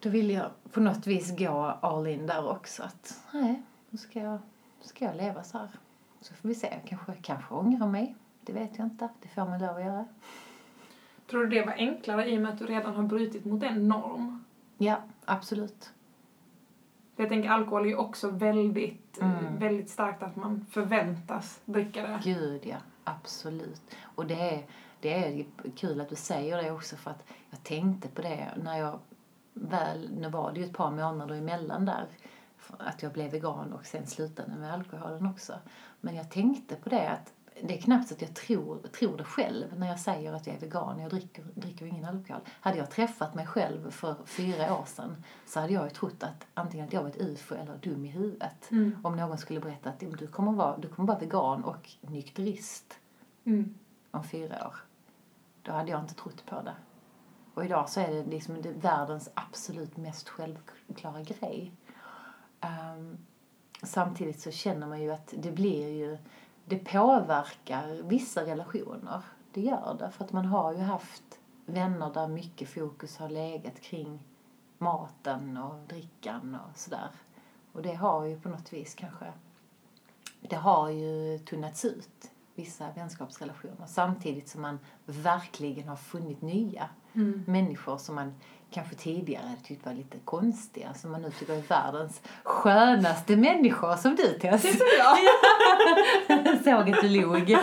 Speaker 2: då ville jag på något vis gå all in där också. Att nej, nu ska jag, ska jag leva så här. Så får vi se. Jag kanske, kanske ångrar mig. Det vet jag inte. Det får man lov att göra.
Speaker 1: Tror du det var enklare i och med att du redan har brutit mot en norm?
Speaker 2: Ja, absolut.
Speaker 1: Jag tänker alkohol är ju också väldigt,
Speaker 2: Mm.
Speaker 1: väldigt starkt att man förväntas dricka det.
Speaker 2: Gud, ja. Absolut. Och det är, det är kul att du säger det också för att jag tänkte på det när jag väl, nu var det ju ett par månader emellan där, att jag blev vegan och sen slutade med alkoholen också. Men jag tänkte på det att det är knappt så att jag tror, tror det själv när jag säger att jag är vegan och jag dricker, dricker ingen alkohol. Hade jag träffat mig själv för fyra år sedan så hade jag ju trott att antingen att jag var ett ufo eller dum i huvudet.
Speaker 1: Mm.
Speaker 2: Om någon skulle berätta att "Jo, du kommer vara, du kommer vara vegan och nykterist
Speaker 1: Mm.
Speaker 2: om fyra år. Då hade jag inte trott på det. Och idag så är det liksom världens absolut mest självklara grej. Ehm, samtidigt så känner man ju att det blir ju, det påverkar vissa relationer. Det gör det. För att man har ju haft vänner där mycket fokus har legat kring maten och drickan och sådär. Och det har ju på något vis kanske, det har ju tunnats ut vissa vänskapsrelationer samtidigt som man verkligen har funnit nya
Speaker 1: Mm.
Speaker 2: människor som man kanske tidigare tyckte var lite konstiga som man nu tycker är världens skönaste människor som du Tess.
Speaker 1: Det tror jag.
Speaker 2: Såg att du log.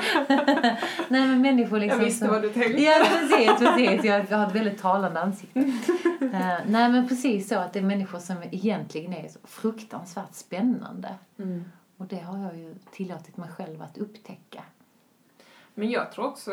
Speaker 2: Nej men människor liksom
Speaker 1: Jag visste
Speaker 2: som...
Speaker 1: vad du tänkte.
Speaker 2: Ja precis, precis. Jag har ett väldigt talande ansikte. Eh, nej men precis så att det är människor som egentligen är så fruktansvärt spännande.
Speaker 1: Mm.
Speaker 2: Och det har jag ju tillåtit mig själv att upptäcka.
Speaker 1: Men jag tror också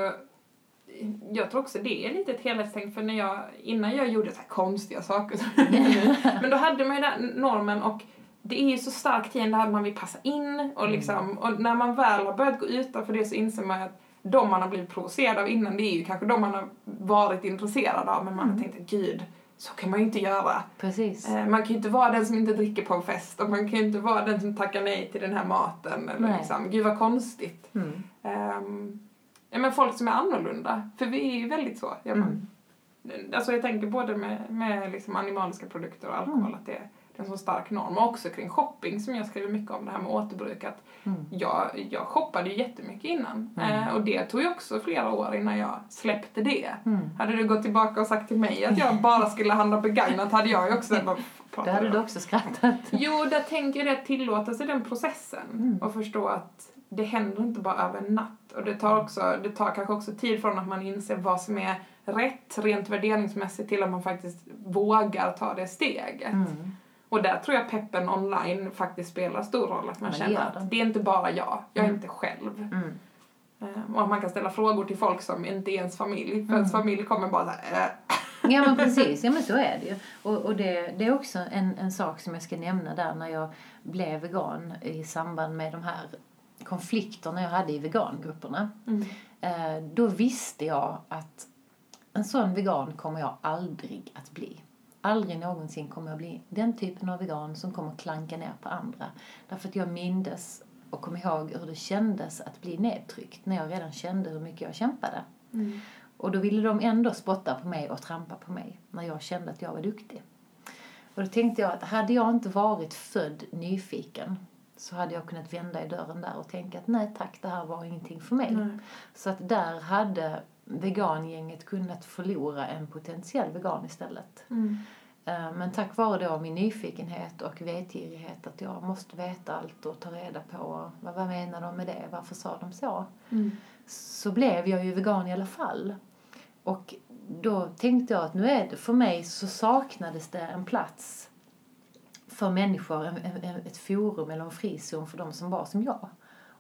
Speaker 1: jag tror också det är lite ett helhetstänk för när jag, innan jag gjorde så konstiga saker men då hade man ju den normen och det är ju så starkt i en det här att man vill passa in och liksom, och när man väl har börjat gå utanför det så inser man att de man har blivit provocerad av innan det är ju kanske de man har varit intresserad av men man har tänkt att gud, så kan man ju inte göra.
Speaker 2: Precis.
Speaker 1: Eh, Man kan ju inte vara den som inte dricker på en fest och man kan ju inte vara den som tackar nej till den här maten eller
Speaker 2: Nej.
Speaker 1: liksom, gud vad konstigt.
Speaker 2: Mm.
Speaker 1: Um, ja, men folk som är annorlunda, för vi är ju väldigt så. Ja,
Speaker 2: Mm.
Speaker 1: Alltså jag tänker både med, med liksom animaliska produkter och alkohol
Speaker 2: Mm.
Speaker 1: att det är, det är en så stark norm. Och också kring shopping som jag skriver mycket om, det här med återbruk. Att
Speaker 2: Mm.
Speaker 1: jag, jag shoppade ju jättemycket innan.
Speaker 2: Mm.
Speaker 1: Eh, och det tog ju också flera år innan jag släppte det.
Speaker 2: Mm.
Speaker 1: Hade du gått tillbaka och sagt till mig att jag bara skulle handla begagnat hade jag ju också bara,
Speaker 2: Då hade du också skrattat.
Speaker 1: Jo, där tänker jag det att tillåta sig den processen
Speaker 2: Mm.
Speaker 1: och förstå att det händer inte bara över en natt. Och det tar, också, det tar kanske också tid från att man inser vad som är rätt rent värderingsmässigt till att man faktiskt vågar ta det steget.
Speaker 2: Mm.
Speaker 1: Och där tror jag peppen online faktiskt spelar stor roll. Att man
Speaker 2: Men
Speaker 1: känner att det är inte bara jag, jag är
Speaker 2: Mm.
Speaker 1: inte själv.
Speaker 2: Mm.
Speaker 1: Eh, Och att man kan ställa frågor till folk som inte är ens familj. För
Speaker 2: Mm.
Speaker 1: ens familj kommer bara såhär, äh.
Speaker 2: Ja men precis, ja men så är det ju. Och, och det, det är också en, en sak som jag ska nämna där när jag blev vegan i samband med de här konflikterna jag hade i vegangrupperna.
Speaker 1: Mm.
Speaker 2: Eh, då visste jag att en sån vegan kommer jag aldrig att bli. Aldrig någonsin kommer jag bli den typen av vegan som kommer klanka ner på andra. Därför att jag mindes och kom ihåg hur det kändes att bli nedtryckt när jag redan kände hur mycket jag kämpade.
Speaker 1: Mm.
Speaker 2: Och då ville de ändå spotta på mig och trampa på mig när jag kände att jag var duktig. Och då tänkte jag att hade jag inte varit född nyfiken så hade jag kunnat vända i dörren där och tänka att nej tack, det här var ingenting för mig.
Speaker 1: Nej.
Speaker 2: Så att där hade vegangänget kunnat förlora en potentiell vegan istället.
Speaker 1: Mm.
Speaker 2: Eh, Men tack vare då min nyfikenhet och vetgirighet att jag måste veta allt och ta reda på vad, vad menar de med det, varför sa de så?
Speaker 1: Mm.
Speaker 2: Så blev jag ju vegan i alla fall. Och då tänkte jag att nu är det, för mig så saknades det en plats för människor, en, en, en- ett forum eller en frizon för de som var som jag.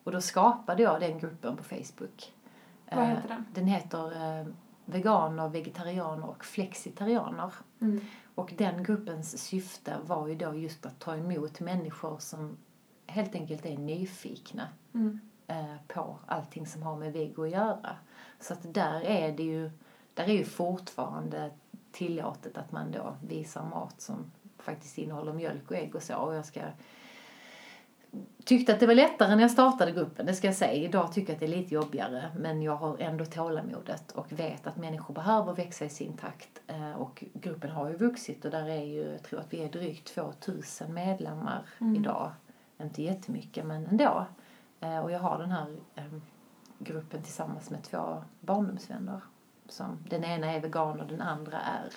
Speaker 2: Och då skapade jag den gruppen på Facebook.
Speaker 1: Vad
Speaker 2: Eh,
Speaker 1: heter den?
Speaker 2: Den heter eh, Veganer, vegetarianer och flexitarianer.
Speaker 1: Mm.
Speaker 2: Och den gruppens syfte var ju då just att ta emot människor som helt enkelt är nyfikna
Speaker 1: Mm.
Speaker 2: eh, på allting som har med vego att göra. Så att där är det ju, där är ju fortfarande tillåtet att man då visar mat som faktiskt innehåller mjölk och ägg och så. Och jag ska tyckte att det var lättare när jag startade gruppen, det ska jag säga. Idag tycker jag att det är lite jobbigare, men jag har ändå tålamodet och vet att människor behöver växa i sin takt. Eh, Och gruppen har ju vuxit och där är ju, jag tror att vi är drygt 2000 medlemmar
Speaker 1: Mm.
Speaker 2: idag. Inte jättemycket, men ändå. Eh, Och jag har den här eh, gruppen tillsammans med två barndomsvänner. Som, den ena är vegan och den andra är,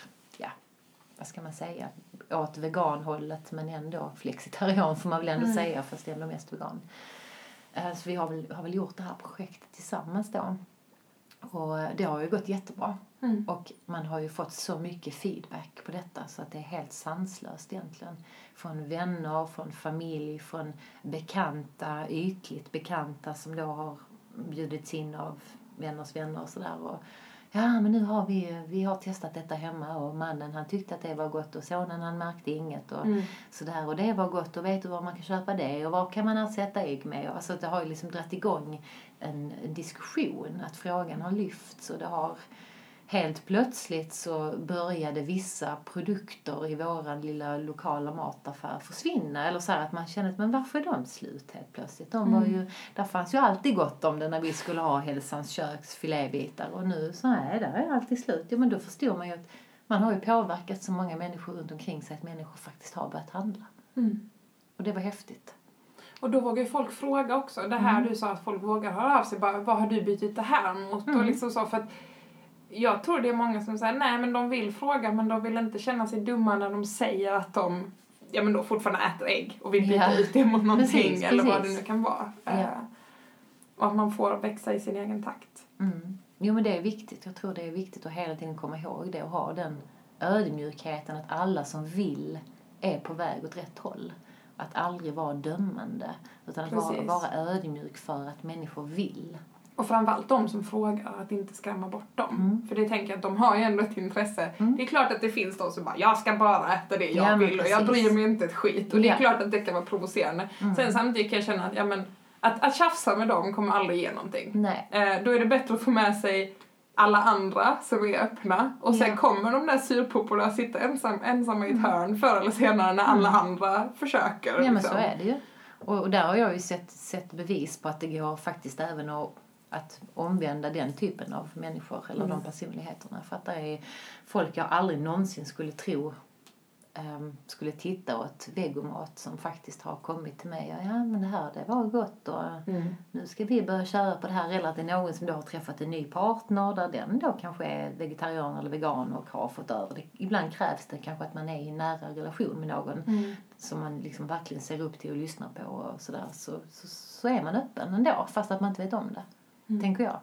Speaker 2: vad ska man säga, åt veganhållet men ändå flexitarian får man väl ändå
Speaker 1: Mm.
Speaker 2: säga fast ändå mest vegan. Eh, Så vi har väl, har väl gjort det här projektet tillsammans då. Och det har ju gått jättebra.
Speaker 1: Mm.
Speaker 2: Och man har ju fått så mycket feedback på detta så att det är helt sanslöst egentligen. Från vänner, från familj, från bekanta, ytligt bekanta som då har bjudits in av vänners vänner och sådär. Och, Ja, men nu har vi, vi har testat detta hemma och mannen han tyckte att det var gott och sonen han märkte inget och
Speaker 1: Mm.
Speaker 2: sådär. Och det var gott och vet du var man kan köpa det och vad kan man ersätta ägg med? Alltså det har ju liksom dragit igång en, en diskussion, att frågan har lyfts och det har helt plötsligt så började vissa produkter i våran lilla lokala mataffär försvinna. Eller så att man känner att men varför är de slut helt plötsligt? De var ju, där fanns ju alltid gott om det när vi skulle ha Hälsans köks filébitar och nu så är där är alltid slut. Ja men då förstår man ju att man har ju påverkat så många människor runt omkring sig att människor faktiskt har börjat handla.
Speaker 1: Mm.
Speaker 2: Och det var häftigt.
Speaker 1: Och då vågar ju folk fråga också. Det här
Speaker 2: Mm.
Speaker 1: du sa att folk vågar höra av sig. Bara, vad har du bytt det här mot?
Speaker 2: Mm.
Speaker 1: Och liksom så, för att jag tror det är många som säger nej men de vill fråga men de vill inte känna sig dumma när de säger att de ja men då fortfarande äter ägg och vill byta
Speaker 2: Ja.
Speaker 1: ut det mot någonting
Speaker 2: Precis,
Speaker 1: eller vad det nu kan vara.
Speaker 2: Ja.
Speaker 1: Eh, och att man får växa i sin egen takt.
Speaker 2: Mm. Jo men det är viktigt. Jag tror det är viktigt att hela tiden komma ihåg det och ha den ödmjukheten att alla som vill är på väg åt rätt håll. Att aldrig vara dömande utan att vara, vara ödmjuk för att människor vill.
Speaker 1: Och framförallt de som frågar, att inte skrämma bort dem.
Speaker 2: Mm.
Speaker 1: För det tänker jag att de har ju ändå ett intresse.
Speaker 2: Mm.
Speaker 1: Det är klart att det finns de som bara, jag ska bara äta det jag
Speaker 2: Ja,
Speaker 1: vill och jag bryr mig inte ett skit. Och det är klart att det kan vara provocerande.
Speaker 2: Mm.
Speaker 1: Sen samtidigt kan jag känna att, ja men, att, att tjafsa med dem kommer aldrig ge någonting.
Speaker 2: Nej.
Speaker 1: Eh, då är det bättre att få med sig alla andra som är öppna och sen
Speaker 2: Ja.
Speaker 1: kommer de där surpopporna sitta ensam, ensamma i ett hörn förr eller senare när alla andra försöker.
Speaker 2: Mm. Ja men
Speaker 1: liksom.
Speaker 2: så är det ju. Och, och där har jag ju sett, sett bevis på att det går faktiskt även att, att omvända den typen av människor eller
Speaker 1: Mm.
Speaker 2: de personligheterna. För att det är folk jag aldrig någonsin skulle tro ehm, skulle titta åt vegomat som faktiskt har kommit till mig. Ja men det här det var gott och
Speaker 1: Mm.
Speaker 2: nu ska vi börja köra på det här. Eller att det är någon som då har träffat en ny partner där den då kanske är vegetarian eller vegan och har fått över det. Ibland krävs det kanske att man är i en nära relation med någon
Speaker 1: Mm.
Speaker 2: som man liksom verkligen ser upp till och lyssnar på och sådär så, så, så är man öppen ändå fast att man inte vet om det.
Speaker 1: Mm.
Speaker 2: Tänker jag.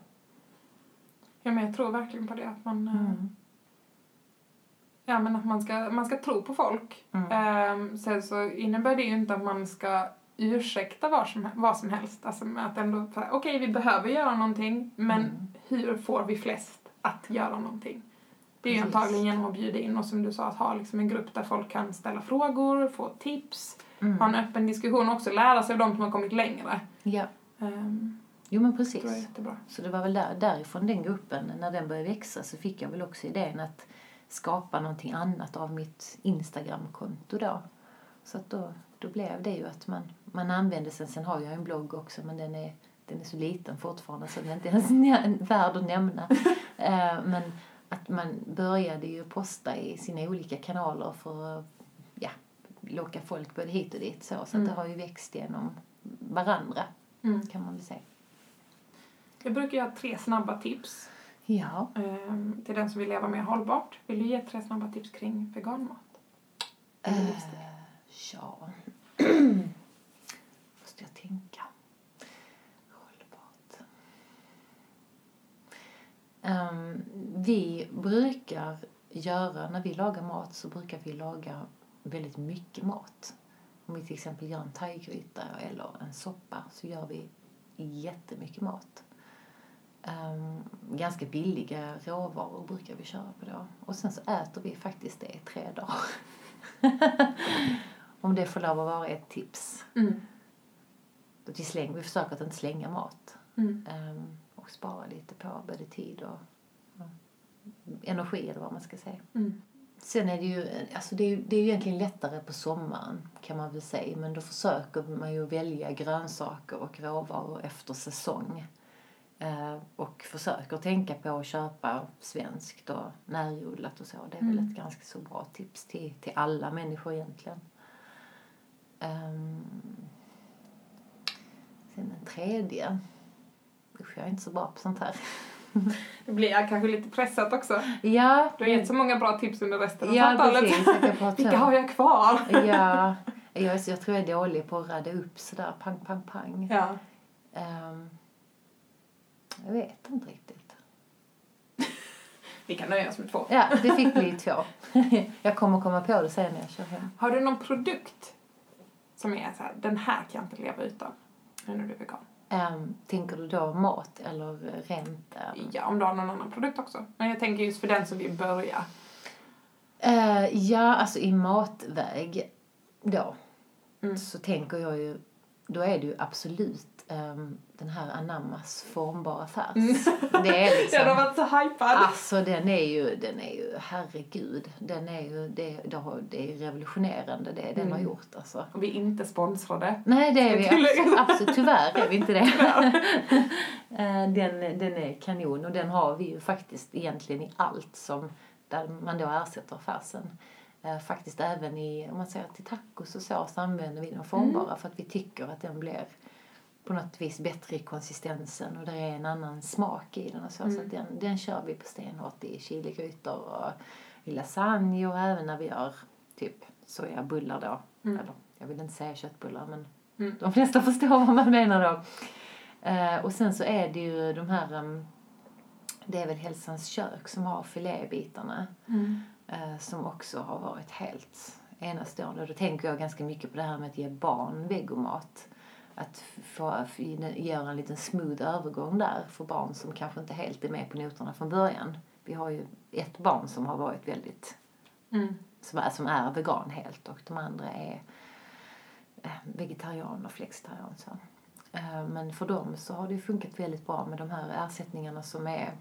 Speaker 1: Ja men jag tror verkligen på det. Att man, eh,
Speaker 2: Mm.
Speaker 1: Ja, men att man ska, man ska tro på folk.
Speaker 2: Mm.
Speaker 1: Ehm, sen så innebär det ju inte att man ska ursäkta vad som, vad som helst. Alltså att ändå, okej vi behöver göra någonting, men
Speaker 2: Mm.
Speaker 1: hur får vi flest att göra någonting? Det är ju
Speaker 2: Precis.
Speaker 1: antagligen genom att bjuda in och som du sa, att ha liksom en grupp där folk kan ställa frågor, få tips,
Speaker 2: Mm.
Speaker 1: ha en öppen diskussion och också lära sig av de som har kommit längre.
Speaker 2: Ja.
Speaker 1: Um,
Speaker 2: Jo men
Speaker 1: tror jag är
Speaker 2: precis.
Speaker 1: jättebra.
Speaker 2: Så det var väl där, därifrån den gruppen, när den började växa så fick jag väl också idén att skapa någonting annat av mitt Instagramkonto då. Så att då, då blev det ju att man, man använde sen, sen har jag en blogg också men den är, den är så liten fortfarande så den är inte ens värd att nämna. Eh, men att man började ju posta i sina olika kanaler för att ja, locka folk både hit och dit så. Så
Speaker 1: Mm.
Speaker 2: det har ju växt genom varandra
Speaker 1: Mm.
Speaker 2: kan man väl säga.
Speaker 1: Jag brukar göra tre snabba tips
Speaker 2: Ja.
Speaker 1: ehm, till den som vill leva mer hållbart. Vill du ge tre snabba tips kring veganmat? Eller
Speaker 2: Eh,
Speaker 1: livsstil?
Speaker 2: ja. Måste jag tänka. Hållbart. Ehm, vi brukar göra, när vi lagar mat så brukar vi laga väldigt mycket mat. Om vi till exempel gör en thaigryta eller en soppa så gör vi jättemycket mat. Ehm, ganska billiga råvaror brukar vi köra på då. Och sen så äter vi faktiskt det i tre dagar. Om det får lov att vara ett tips.
Speaker 1: Mm.
Speaker 2: Att vi, slänger, vi försöker att inte slänga mat.
Speaker 1: Mm.
Speaker 2: ehm, och spara lite på både tid och ja, energi eller vad man ska säga.
Speaker 1: Mm.
Speaker 2: Sen är det ju, alltså det är, det är ju egentligen lättare på sommaren kan man väl säga. Men då försöker man ju välja grönsaker och råvaror efter säsong. Eh, och försöker tänka på att köpa svenskt och närodlat och så. Det är väl
Speaker 1: Mm.
Speaker 2: ett ganska så bra tips till, till alla människor egentligen. Ehm, sen den tredje. Usch, jag är inte så bra på sånt här.
Speaker 1: Det blir jag kanske lite pressat också.
Speaker 2: Ja,
Speaker 1: Du har gett så många bra tips under resten av
Speaker 2: ja
Speaker 1: samtalet.
Speaker 2: precis.
Speaker 1: Vilka har jag kvar?
Speaker 2: Ja, jag, jag tror jag är dålig på att rada upp sådär pang, pang, pang.
Speaker 1: Ja.
Speaker 2: Ehm, jag vet inte riktigt.
Speaker 1: Vi kan nöja oss med två.
Speaker 2: Ja, det fick bli två. jag kommer komma på det sen när jag kör hem.
Speaker 1: Har du någon produkt som är så här, den här kan jag inte leva utan när du är vegan?
Speaker 2: Ehm, tänker du då mat eller rent? ehm?
Speaker 1: Ja, om du har någon annan produkt också. Men jag tänker just för den som vill börja.
Speaker 2: Eh, ja, alltså i matväg då
Speaker 1: Mm.
Speaker 2: så tänker jag ju, då är det ju absolut ehm, den här anammas formbara färs.
Speaker 1: Mm.
Speaker 2: Det är liksom...
Speaker 1: Jag har varit så hypad.
Speaker 2: Alltså den är ju, den är ju, herregud, den är ju, det, det, har, det är revolutionerande det den har
Speaker 1: Mm.
Speaker 2: gjort alltså.
Speaker 1: Och vi är inte sponsrade.
Speaker 2: Nej det är vi absolut, absolut, tyvärr är vi inte det. Eh, den, den är kanon och den har vi ju faktiskt egentligen i allt som, där man då ersätter färsen. Eh, Faktiskt även i, om man säger till tacos och så, så använder vi den formbara för att vi tycker att den blir på något vis bättre i konsistensen och det är en annan smak i den och så. Så att den, den kör vi på stenhårt i chiligrytor och i lasagne och även när vi gör typ sojabullar då.
Speaker 1: Mm.
Speaker 2: Eller jag vill inte säga köttbullar men
Speaker 1: Mm.
Speaker 2: de flesta förstår vad man menar då. Eh, och sen så är det ju de här, em, det är väl Hälsans kök som har filébitarna
Speaker 1: Mm.
Speaker 2: Eh, som också har varit helt enastående. Då tänker jag ganska mycket på det här med att ge barn vegomat. Att få göra en liten smooth övergång där för barn som kanske inte helt är med på noterna från början. Vi har ju ett barn som har varit väldigt,
Speaker 1: Mm.
Speaker 2: som är, som är vegan helt och de andra är eh, vegetarian och flexitarian. Så. Eh, Men för dem så har det funkat väldigt bra med de här ersättningarna som är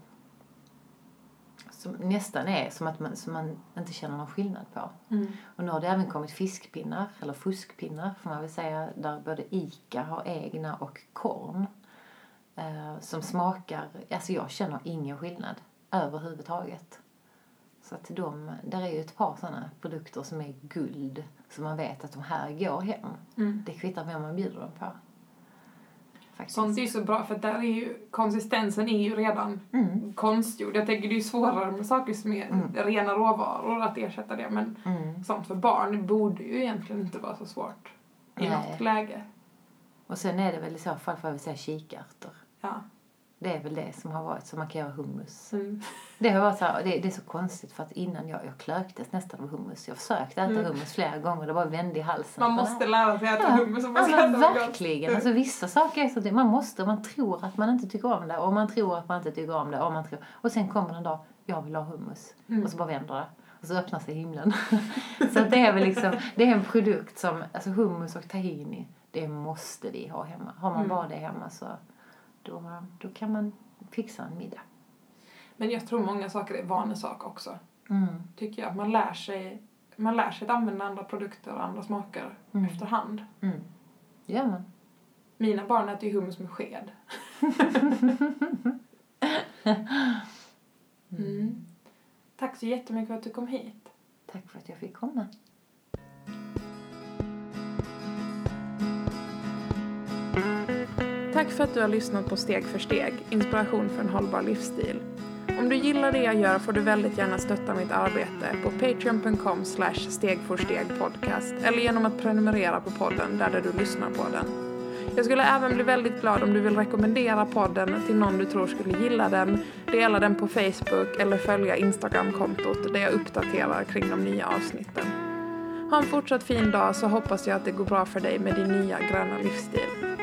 Speaker 2: som nästan är som att man, som man inte känner någon skillnad på.
Speaker 1: Mm.
Speaker 2: Och nu har det även kommit fiskpinnar, eller fuskpinnar får man väl säga, där både ICA har egna och korn. Eh, som smakar, alltså jag känner ingen skillnad överhuvudtaget. Så att de, där är ju ett par sådana produkter som är guld, som man vet att de här går hem.
Speaker 1: Mm.
Speaker 2: Det kvittar vem man bjuder dem på. Faktiskt.
Speaker 1: Sånt är ju så bra för där är ju konsistensen är ju redan
Speaker 2: Mm,
Speaker 1: konstgjord. Jag tänker det är ju svårare med saker som är
Speaker 2: Mm.
Speaker 1: rena råvaror att ersätta det men
Speaker 2: mm.
Speaker 1: sånt för barn borde ju egentligen inte vara så svårt i
Speaker 2: Nej.
Speaker 1: något läge.
Speaker 2: Och sen är det väl i så fall, får väl säga, kikärtor.
Speaker 1: Ja.
Speaker 2: Det är väl det som har varit, så man kan göra hummus.
Speaker 1: Mm.
Speaker 2: Det, har varit så här, det, det är så konstigt för att innan jag, jag klöktes nästan av hummus. Jag försökte äta
Speaker 1: Mm.
Speaker 2: hummus flera gånger, det bara vände i halsen.
Speaker 1: Man måste lära sig äta
Speaker 2: Ja.
Speaker 1: hummus om man ska
Speaker 2: men
Speaker 1: äta
Speaker 2: verkligen. Alltså, vissa saker är så att man måste, man tror att man inte tycker om det och man tror att man inte tycker om det och man tror, och sen kommer en dag, jag vill ha hummus.
Speaker 1: Mm.
Speaker 2: Och så bara vänder det. Och så öppnar sig himlen. så att det är väl liksom, det är en produkt som, alltså hummus och tahini, det måste vi ha hemma. Har man bara det hemma så då, då kan man fixa en middag.
Speaker 1: Men jag tror många saker är vanesak också.
Speaker 2: Mm.
Speaker 1: Tycker jag. Man lär sig, man lär sig att använda andra produkter och andra smaker
Speaker 2: Mm.
Speaker 1: efterhand.
Speaker 2: Mm. Gör man.
Speaker 1: Mina barn äter ju hummus med sked. mm. Tack så jättemycket för att du kom hit.
Speaker 2: Tack för att jag fick komma.
Speaker 1: Tack för att du har lyssnat på Steg för steg, inspiration för en hållbar livsstil. Om du gillar det jag gör får du väldigt gärna stötta mitt arbete på patreon.com slash stegforstegpodcast eller genom att prenumerera på podden där, där du lyssnar på den. Jag skulle även bli väldigt glad om du vill rekommendera podden till någon du tror skulle gilla den, dela den på Facebook eller följa Instagramkontot där jag uppdaterar kring de nya avsnitten. Ha en fortsatt fin dag så hoppas jag att det går bra för dig med din nya gröna livsstil.